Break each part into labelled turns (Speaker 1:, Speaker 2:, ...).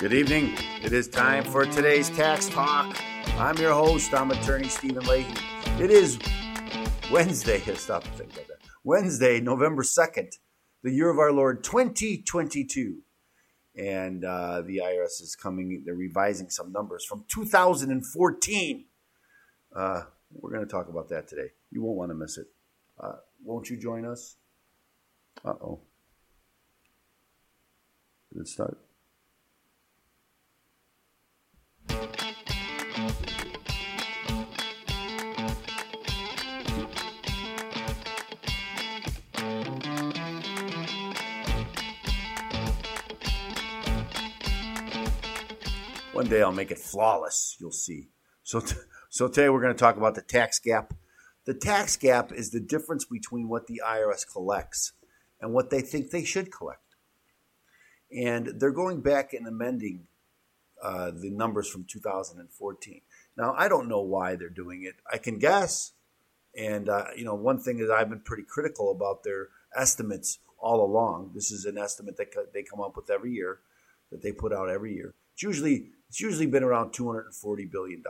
Speaker 1: Good evening. It is time for today's Tax Talk. I'm your host. I'm attorney Steven Leahy. It is Wednesday. Stop and think about that. Wednesday, November 2nd, the year of our Lord 2022. And uh, the IRS is coming, they're revising some numbers from 2014. Uh, we're going to talk about that today. You won't want to miss it. Uh, won't you join us? Uh oh. Did it start? One day I'll make it flawless. You'll see. So, t- so today we're going to talk about the tax gap. The tax gap is the difference between what the IRS collects and what they think they should collect. And they're going back and amending uh, the numbers from 2014. Now, I don't know why they're doing it. I can guess. And, uh, you know, one thing is I've been pretty critical about their estimates all along. This is an estimate that they come up with every year, that they put out every year. It's usually it's usually been around $240 billion.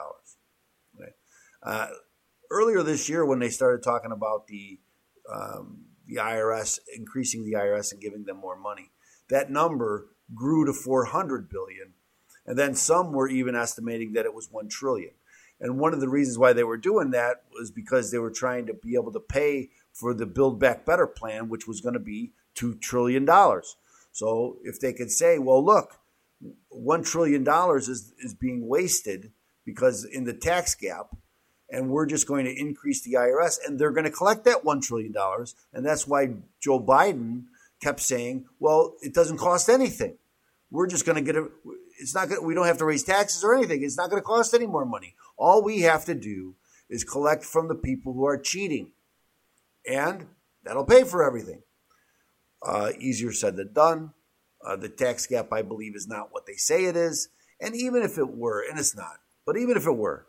Speaker 1: Right? Uh, earlier this year, when they started talking about the, um, the IRS, increasing the IRS and giving them more money, that number grew to 400 billion. And then some were even estimating that it was 1 trillion. And one of the reasons why they were doing that was because they were trying to be able to pay for the Build Back Better plan, which was going to be $2 trillion. So if they could say, well, look, one trillion dollars is is being wasted because in the tax gap, and we're just going to increase the IRS, and they're going to collect that one trillion dollars, and that's why Joe Biden kept saying, "Well, it doesn't cost anything. We're just going to get it. It's not. Gonna, we don't have to raise taxes or anything. It's not going to cost any more money. All we have to do is collect from the people who are cheating, and that'll pay for everything." Uh, easier said than done. Uh, the tax gap, I believe, is not what they say it is. And even if it were, and it's not, but even if it were,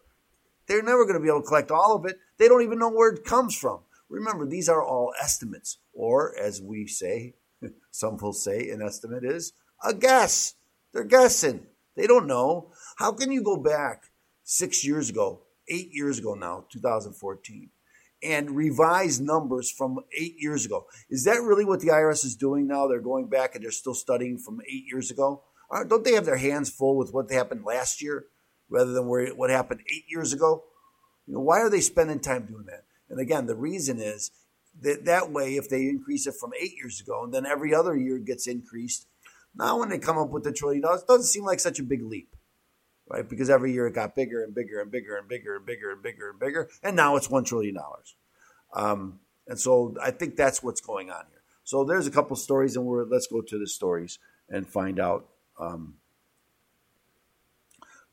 Speaker 1: they're never going to be able to collect all of it. They don't even know where it comes from. Remember, these are all estimates, or as we say, some will say an estimate is a guess. They're guessing. They don't know. How can you go back six years ago, eight years ago now, 2014, and revise numbers from eight years ago. Is that really what the IRS is doing now? They're going back and they're still studying from eight years ago. Uh, don't they have their hands full with what happened last year rather than what happened eight years ago? You know, why are they spending time doing that? And again, the reason is that that way, if they increase it from eight years ago and then every other year gets increased, now when they come up with the trillion dollars, it doesn't seem like such a big leap right? Because every year it got bigger and bigger and bigger and bigger and bigger and bigger and bigger, and now it's one trillion dollars. Um, and so I think that's what's going on here. So there's a couple stories, and we're let's go to the stories and find out um,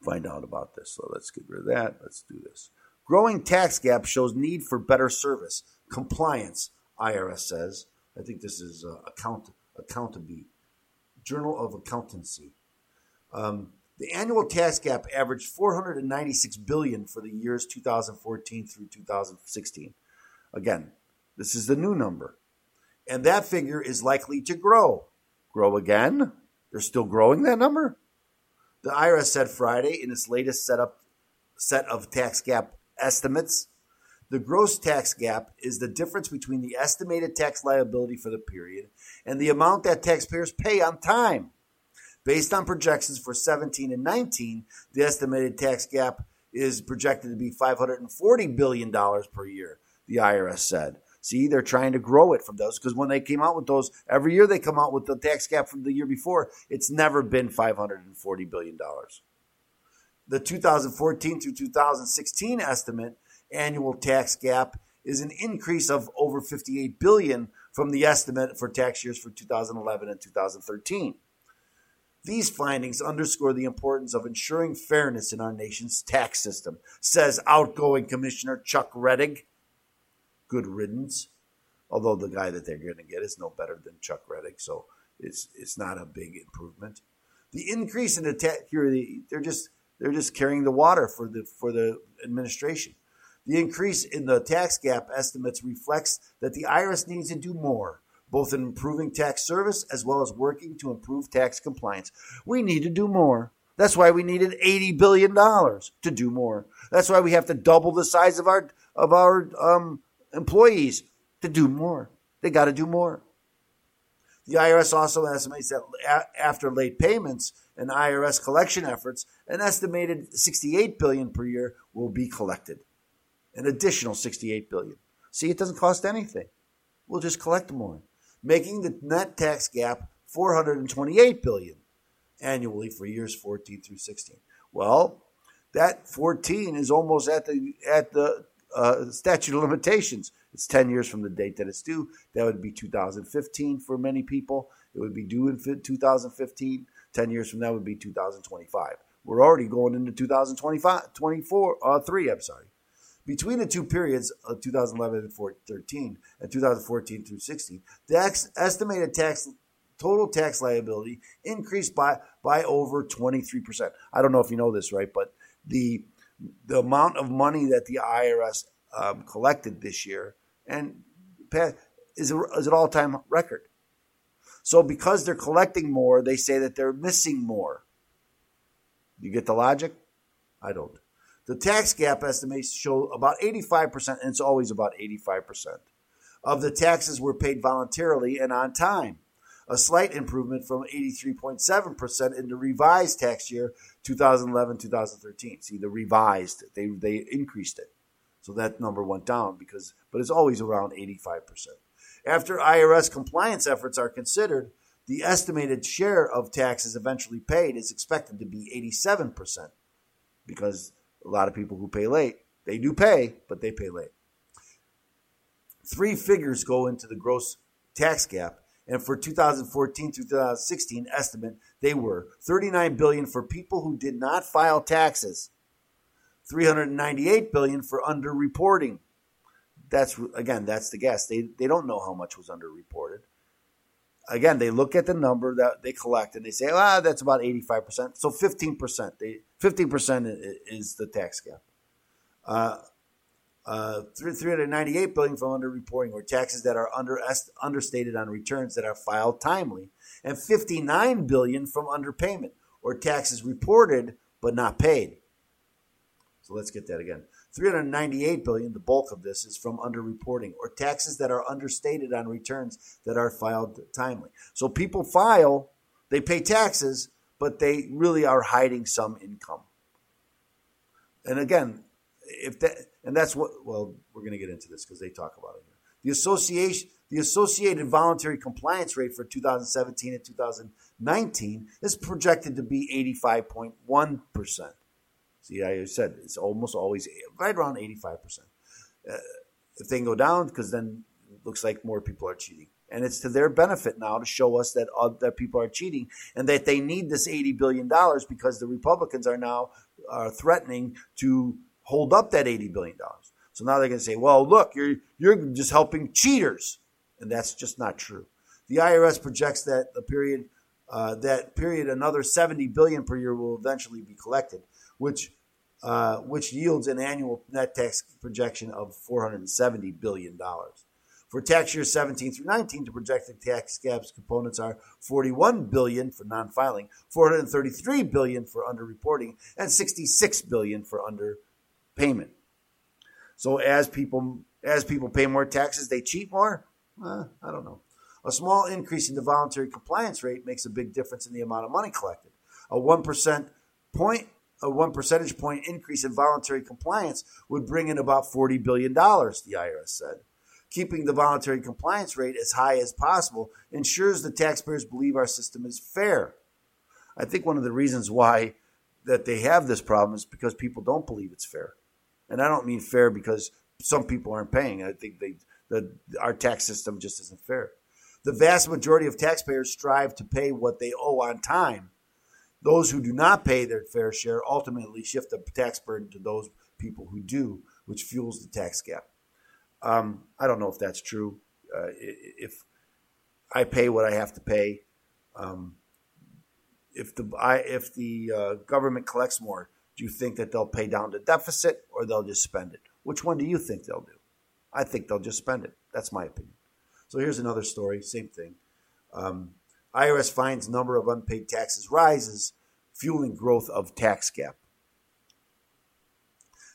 Speaker 1: find out about this. So let's get rid of that. Let's do this. Growing tax gap shows need for better service compliance. IRS says. I think this is uh, account accountability. Journal of Accountancy. Um, the annual tax gap averaged 496 billion for the years 2014 through 2016. Again, this is the new number. And that figure is likely to grow. Grow again? They're still growing that number? The IRS said Friday in its latest setup set of tax gap estimates. The gross tax gap is the difference between the estimated tax liability for the period and the amount that taxpayers pay on time. Based on projections for 17 and 19, the estimated tax gap is projected to be $540 billion per year, the IRS said. See, they're trying to grow it from those because when they came out with those, every year they come out with the tax gap from the year before, it's never been $540 billion. The 2014 through 2016 estimate annual tax gap is an increase of over 58 billion from the estimate for tax years for 2011 and 2013. These findings underscore the importance of ensuring fairness in our nation's tax system, says outgoing Commissioner Chuck Rettig. Good riddance. Although the guy that they're going to get is no better than Chuck Rettig, so it's it's not a big improvement. The increase in the here, they're just they're just carrying the water for the for the administration. The increase in the tax gap estimates reflects that the IRS needs to do more, both in improving tax service as well as working to improve tax compliance. We need to do more. That's why we needed $80 billion to do more. That's why we have to double the size of our of our um, employees to do more. They got to do more. The IRS also estimates that after late payments and IRS collection efforts, an estimated 68 billion per year will be collected. An additional 68 billion. See, it doesn't cost anything. We'll just collect more, making the net tax gap 428 billion annually for years 14 through 16. Well, that 14 is almost at the at the uh, statute of limitations. It's 10 years from the date that it's due. That would be 2015 for many people. It would be due in 2015. 10 years from now would be 2025. We're already going into 2025, 24, uh, 3, I'm sorry. Between the two periods of 2011 and 13 and 2014 through 16, the ex- estimated tax total tax liability increased by by over 23%. I don't know if you know this, right, but the the amount of money that the IRS um, collected this year and is, is an all time record. So because they're collecting more, they say that they're missing more. You get the logic? I don't. The tax gap estimates show about 85%, and it's always about 85%, of the taxes were paid voluntarily and on time a slight improvement from 83.7% in the revised tax year 2011-2013. See, the revised, they, they increased it. So that number went down because, but it's always around 85%. After IRS compliance efforts are considered, the estimated share of taxes eventually paid is expected to be 87% because a lot of people who pay late, they do pay, but they pay late. Three figures go into the gross tax gap and for 2014 to 2016 estimate, they were 39 billion for people who did not file taxes, 398 billion for underreporting. That's again, that's the guess. They they don't know how much was underreported. Again, they look at the number that they collect and they say, ah, that's about 85%. So 15%. They 15% is the tax gap. Uh, uh, 398 billion from underreporting or taxes that are under understated on returns that are filed timely, and 59 billion from underpayment or taxes reported but not paid. So let's get that again. 398 billion, the bulk of this is from underreporting or taxes that are understated on returns that are filed timely. So people file, they pay taxes, but they really are hiding some income. And again, if that and that's what well we're going to get into this because they talk about it here. The association the associated voluntary compliance rate for 2017 and 2019 is projected to be 85.1 percent. See i said it's almost always right around 85 percent. Uh, if they go down because then it looks like more people are cheating. And it's to their benefit now to show us that uh, that people are cheating and that they need this 80 billion dollars because the republicans are now are threatening to hold up that $80 billion. So now they're going to say, well, look, you're, you're just helping cheaters. And that's just not true. The IRS projects that the period, uh, that period, another 70 billion per year will eventually be collected, which, uh, which yields an annual net tax projection of 470 billion dollars. For tax years 17 through 19, the projected tax gaps components are 41 billion for non-filing, 433 billion for underreporting, and 66 billion for under payment. So as people as people pay more taxes, they cheat more. Uh, I don't know. A small increase in the voluntary compliance rate makes a big difference in the amount of money collected. A one percent point, a one percentage point increase in voluntary compliance would bring in about forty billion dollars. The IRS said. Keeping the voluntary compliance rate as high as possible ensures the taxpayers believe our system is fair. I think one of the reasons why that they have this problem is because people don't believe it's fair. And I don't mean fair because some people aren't paying. I think they, the, our tax system just isn't fair. The vast majority of taxpayers strive to pay what they owe on time. Those who do not pay their fair share ultimately shift the tax burden to those people who do, which fuels the tax gap. Um, I don't know if that's true. Uh, if I pay what I have to pay, um, if the I, if the uh, government collects more, do you think that they'll pay down the deficit or they'll just spend it? Which one do you think they'll do? I think they'll just spend it. That's my opinion. So here's another story, same thing. Um, IRS finds number of unpaid taxes rises, fueling growth of tax gap.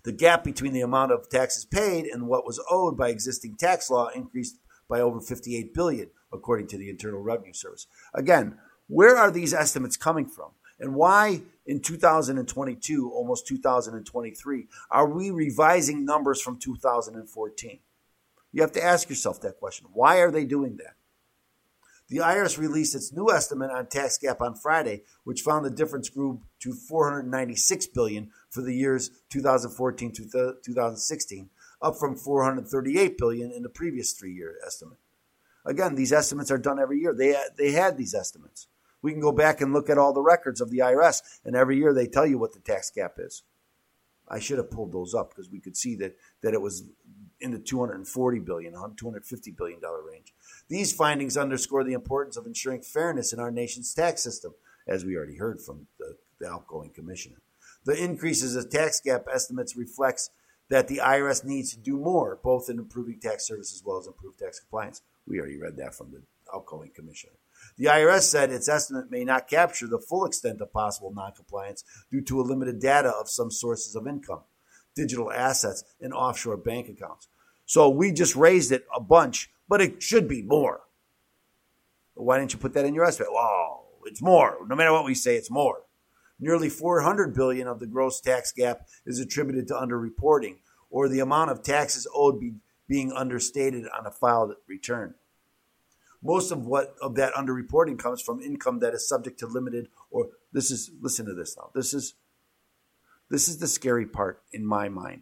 Speaker 1: The gap between the amount of taxes paid and what was owed by existing tax law increased by over 58 billion, according to the Internal Revenue Service. Again, where are these estimates coming from? And why in 2022, almost 2023, are we revising numbers from 2014? You have to ask yourself that question. Why are they doing that? The IRS released its new estimate on tax gap on Friday, which found the difference grew to 496 billion for the years 2014 to 2016, up from 438 billion in the previous three-year estimate. Again, these estimates are done every year. They they had these estimates. We can go back and look at all the records of the IRS, and every year they tell you what the tax gap is. I should have pulled those up because we could see that that it was in the 240 billion, 250 billion dollar range. These findings underscore the importance of ensuring fairness in our nation's tax system, as we already heard from the, the outgoing commissioner. The increases of tax gap estimates reflects that the IRS needs to do more, both in improving tax service as well as improve tax compliance. We already read that from the outgoing commissioner. The IRS said its estimate may not capture the full extent of possible noncompliance due to a limited data of some sources of income, digital assets, and offshore bank accounts. So we just raised it a bunch, but it should be more. Why didn't you put that in your estimate? Well, it's more. No matter what we say, it's more. Nearly 400 billion of the gross tax gap is attributed to underreporting or the amount of taxes owed be, being understated on a filed return. Most of what of that underreporting comes from income that is subject to limited or this is listen to this now. This is this is the scary part in my mind.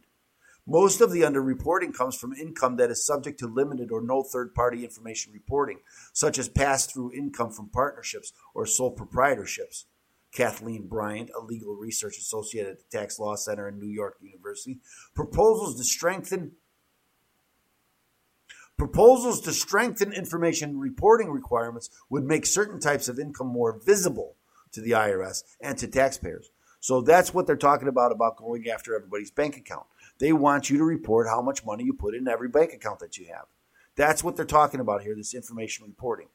Speaker 1: Most of the underreporting comes from income that is subject to limited or no third party information reporting, such as pass through income from partnerships or sole proprietorships. Kathleen Bryant, a legal research associate at the Tax Law Center in New York University, proposals to strengthen Proposals to strengthen information reporting requirements would make certain types of income more visible to the IRS and to taxpayers. So that's what they're talking about about going after everybody's bank account. They want you to report how much money you put in every bank account that you have. That's what they're talking about here, this information reporting.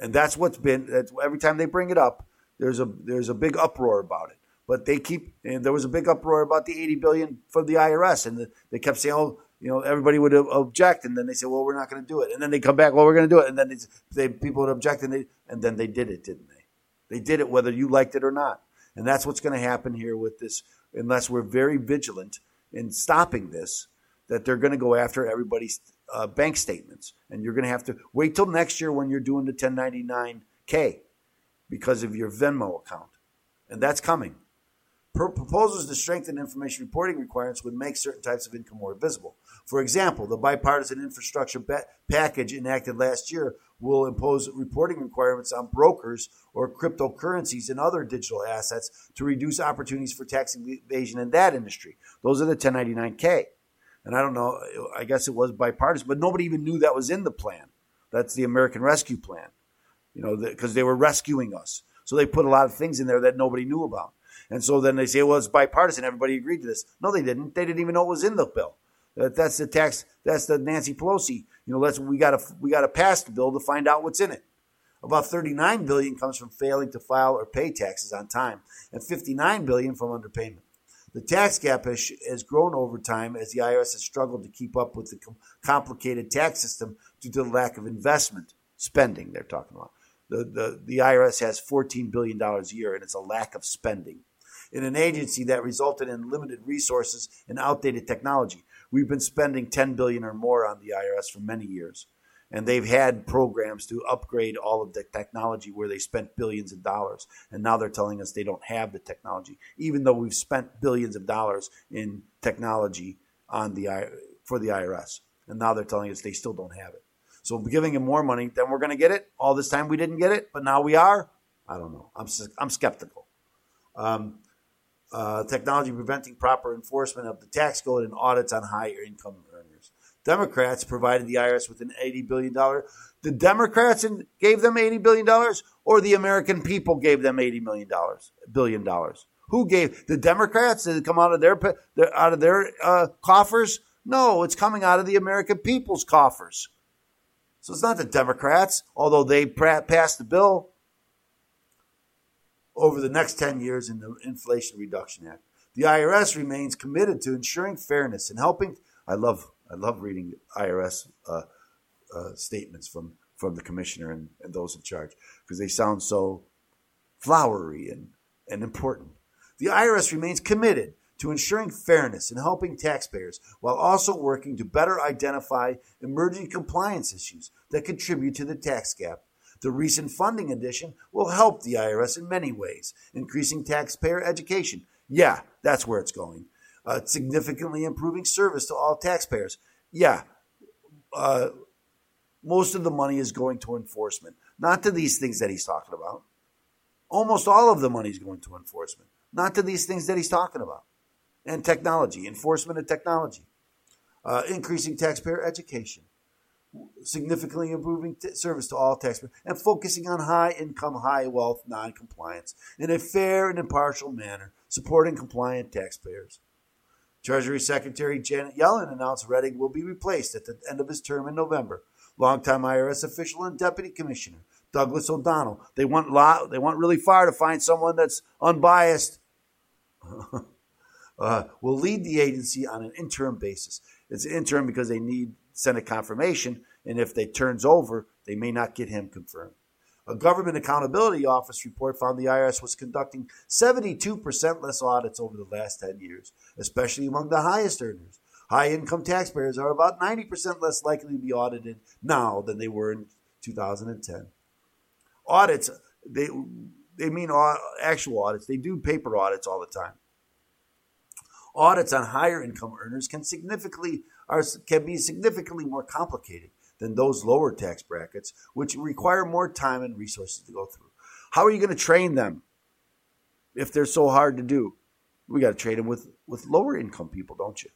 Speaker 1: And that's what's been that's, every time they bring it up, there's a there's a big uproar about it. But they keep and there was a big uproar about the 80 billion for the IRS and the, they kept saying, "Oh, you know, everybody would object, and then they said, "Well, we're not going to do it," and then they come back, "Well, we're going to do it," and then they, people would object, and they and then they did it, didn't they? They did it whether you liked it or not, and that's what's going to happen here with this, unless we're very vigilant in stopping this. That they're going to go after everybody's uh, bank statements, and you're going to have to wait till next year when you're doing the 1099k because of your Venmo account, and that's coming. Proposals to strengthen information reporting requirements would make certain types of income more visible. For example, the bipartisan infrastructure package enacted last year will impose reporting requirements on brokers or cryptocurrencies and other digital assets to reduce opportunities for tax evasion in that industry. Those are the 1099K. And I don't know, I guess it was bipartisan, but nobody even knew that was in the plan. That's the American Rescue Plan, you know, because they were rescuing us. So they put a lot of things in there that nobody knew about. And so then they say, well, it's bipartisan. Everybody agreed to this. No, they didn't. They didn't even know it was in the bill. That's the tax. That's the Nancy Pelosi. You know, let's we got to we got to pass the bill to find out what's in it. About 39 billion comes from failing to file or pay taxes on time, and 59 billion from underpayment. The tax gap has, has grown over time as the IRS has struggled to keep up with the complicated tax system due to the lack of investment spending. They're talking about the the, the IRS has 14 billion dollars a year, and it's a lack of spending in an agency that resulted in limited resources and outdated technology. We've been spending 10 billion or more on the IRS for many years. And they've had programs to upgrade all of the technology where they spent billions of dollars. And now they're telling us they don't have the technology, even though we've spent billions of dollars in technology on the for the IRS. And now they're telling us they still don't have it. So giving them more money, then we're going to get it. All this time we didn't get it, but now we are. I don't know. I'm I'm skeptical. Um, uh, technology preventing proper enforcement of the tax code and audits on higher income. Democrats provided the IRS with an $80 billion. The Democrats gave them $80 billion or the American people gave them $80 million, billion dollars? Who gave the Democrats? Did it come out of their, out of their uh, coffers? No, it's coming out of the American people's coffers. So it's not the Democrats, although they passed the bill over the next 10 years in the Inflation Reduction Act. The IRS remains committed to ensuring fairness and helping. I love I love reading IRS uh, uh, statements from from the commissioner and, and those in charge because they sound so flowery and, and important. The IRS remains committed to ensuring fairness and helping taxpayers while also working to better identify emerging compliance issues that contribute to the tax gap. The recent funding addition will help the IRS in many ways, increasing taxpayer education. Yeah, that's where it's going. Uh, significantly improving service to all taxpayers. Yeah, uh, most of the money is going to enforcement, not to these things that he's talking about. Almost all of the money is going to enforcement, not to these things that he's talking about. And technology, enforcement and technology, uh, increasing taxpayer education, significantly improving t- service to all taxpayers, and focusing on high income, high wealth non compliance in a fair and impartial manner, supporting compliant taxpayers. Treasury Secretary Janet Yellen announced Rettig will be replaced at the end of his term in November. Longtime IRS official and Deputy Commissioner Douglas O'Donnell. They want they want really far to find someone that's unbiased. uh, will lead the agency on an interim basis. It's interim because they need Senate confirmation, and if they turns over, they may not get him confirmed. A Government Accountability Office report found the IRS was conducting 72% less audits over the last 10 years, especially among the highest earners. High income taxpayers are about 90% less likely to be audited now than they were in 2010. Audits, they, they mean actual audits. They do paper audits all the time. Audits on higher income earners can significantly are, can be significantly more complicated than those lower tax brackets, which require more time and resources to go through. How are you going to train them if they're so hard to do? We got to train them with, with lower income people, don't you?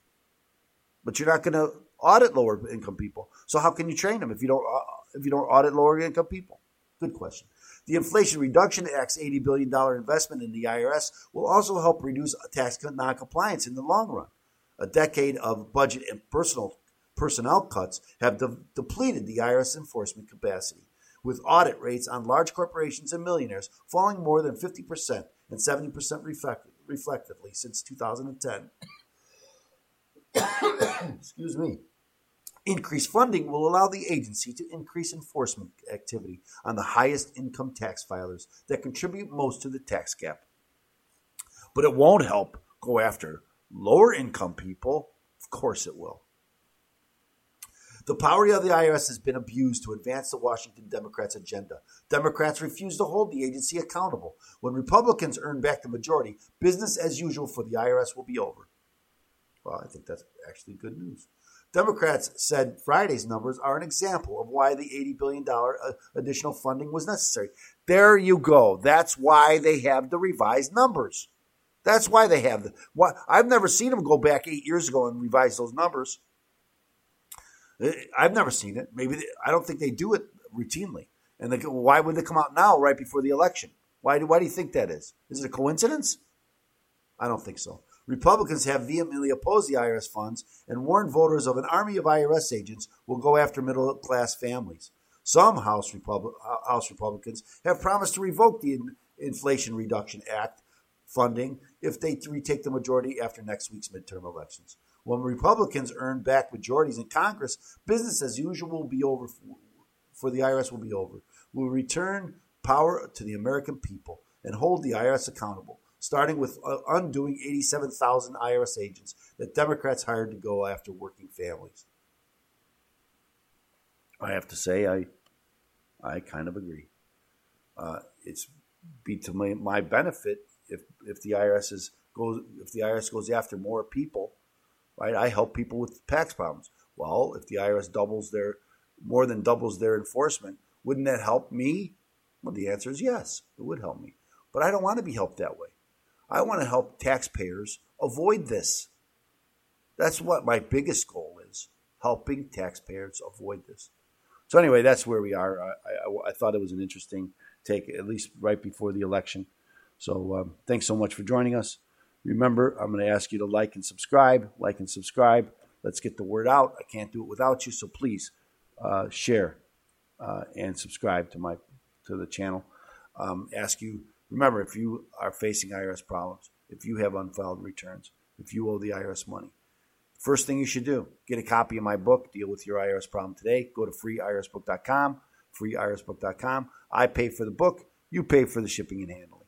Speaker 1: But you're not going to audit lower income people. So how can you train them if you don't uh, if you don't audit lower income people? Good question. The Inflation Reduction Act's $80 billion investment in the IRS will also help reduce tax noncompliance in the long run. A decade of budget and personal personnel cuts have de- depleted the IRS enforcement capacity, with audit rates on large corporations and millionaires falling more than 50% and 70% reflect- reflectively since 2010. Excuse me. Increased funding will allow the agency to increase enforcement activity on the highest income tax filers that contribute most to the tax gap. But it won't help go after lower income people. Of course it will. The power of the IRS has been abused to advance the Washington Democrats' agenda. Democrats refuse to hold the agency accountable. When Republicans earn back the majority, business as usual for the IRS will be over. Well, I think that's actually good news. Democrats said Friday's numbers are an example of why the $80 billion uh, additional funding was necessary. There you go. That's why they have the revised numbers. That's why they have the. Why, I've never seen them go back eight years ago and revise those numbers. Uh, I've never seen it. Maybe they, I don't think they do it routinely. And they, why would they come out now, right before the election? Why do, why do you think that is? Is it a coincidence? I don't think so. Republicans have vehemently opposed the IRS funds and warned voters of an army of IRS agents will go after middle class families. Some House, Repub- House Republicans have promised to revoke the Inflation Reduction Act funding if they retake the majority after next week's midterm elections. When Republicans earn back majorities in Congress, business as usual will be over for the IRS will be over. We'll return power to the American people and hold the IRS accountable starting with uh, undoing 87,000 IRS agents that Democrats hired to go after working families. I have to say, I, I kind of agree. Uh, it's be to my, my benefit if if the IRS is goes if the IRS goes after more people, right? I help people with tax problems. Well, if the IRS doubles their more than doubles their enforcement, wouldn't that help me? Well, the answer is yes, it would help me. But I don't want to be helped that way. I want to help taxpayers avoid this. That's what my biggest goal is helping taxpayers avoid this. So, anyway, that's where we are. I, I, I thought it was an interesting take, at least right before the election. So um, thanks so much for joining us. Remember, I'm going to ask you to like and subscribe, like and subscribe. Let's get the word out. I can't do it without you, so please uh, share uh, and subscribe to my to the channel. Um, ask you. Remember, if you are facing IRS problems, if you have unfiled returns, if you owe the IRS money, first thing you should do: get a copy of my book. Deal with your IRS problem today. Go to freeirsbook.com. Freeirsbook.com. I pay for the book. You pay for the shipping and handling.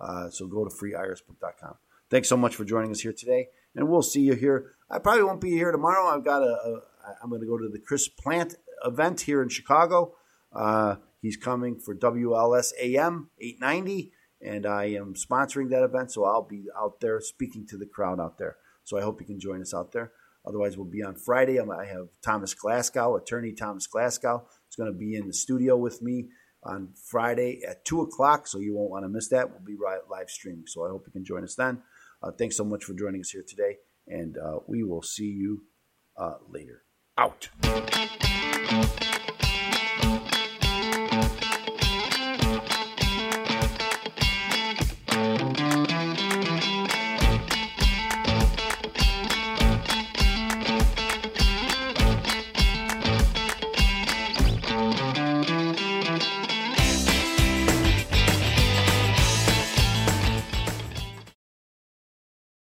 Speaker 1: Uh, so go to freeirsbook.com. Thanks so much for joining us here today, and we'll see you here. I probably won't be here tomorrow. I've got a, a I'm going to go to the Chris Plante event here in Chicago. Uh, he's coming for WLS AM 890, and I am sponsoring that event, so I'll be out there speaking to the crowd out there. So I hope you can join us out there. Otherwise, we'll be on Friday. I have Thomas Glasgow, attorney Thomas Glasgow, is going to be in the studio with me on Friday at 2 o'clock, so you won't want to miss that. We'll be live streaming, so I hope you can join us then. Uh, thanks so much for joining us here today, and uh, we will see you uh, later. Out.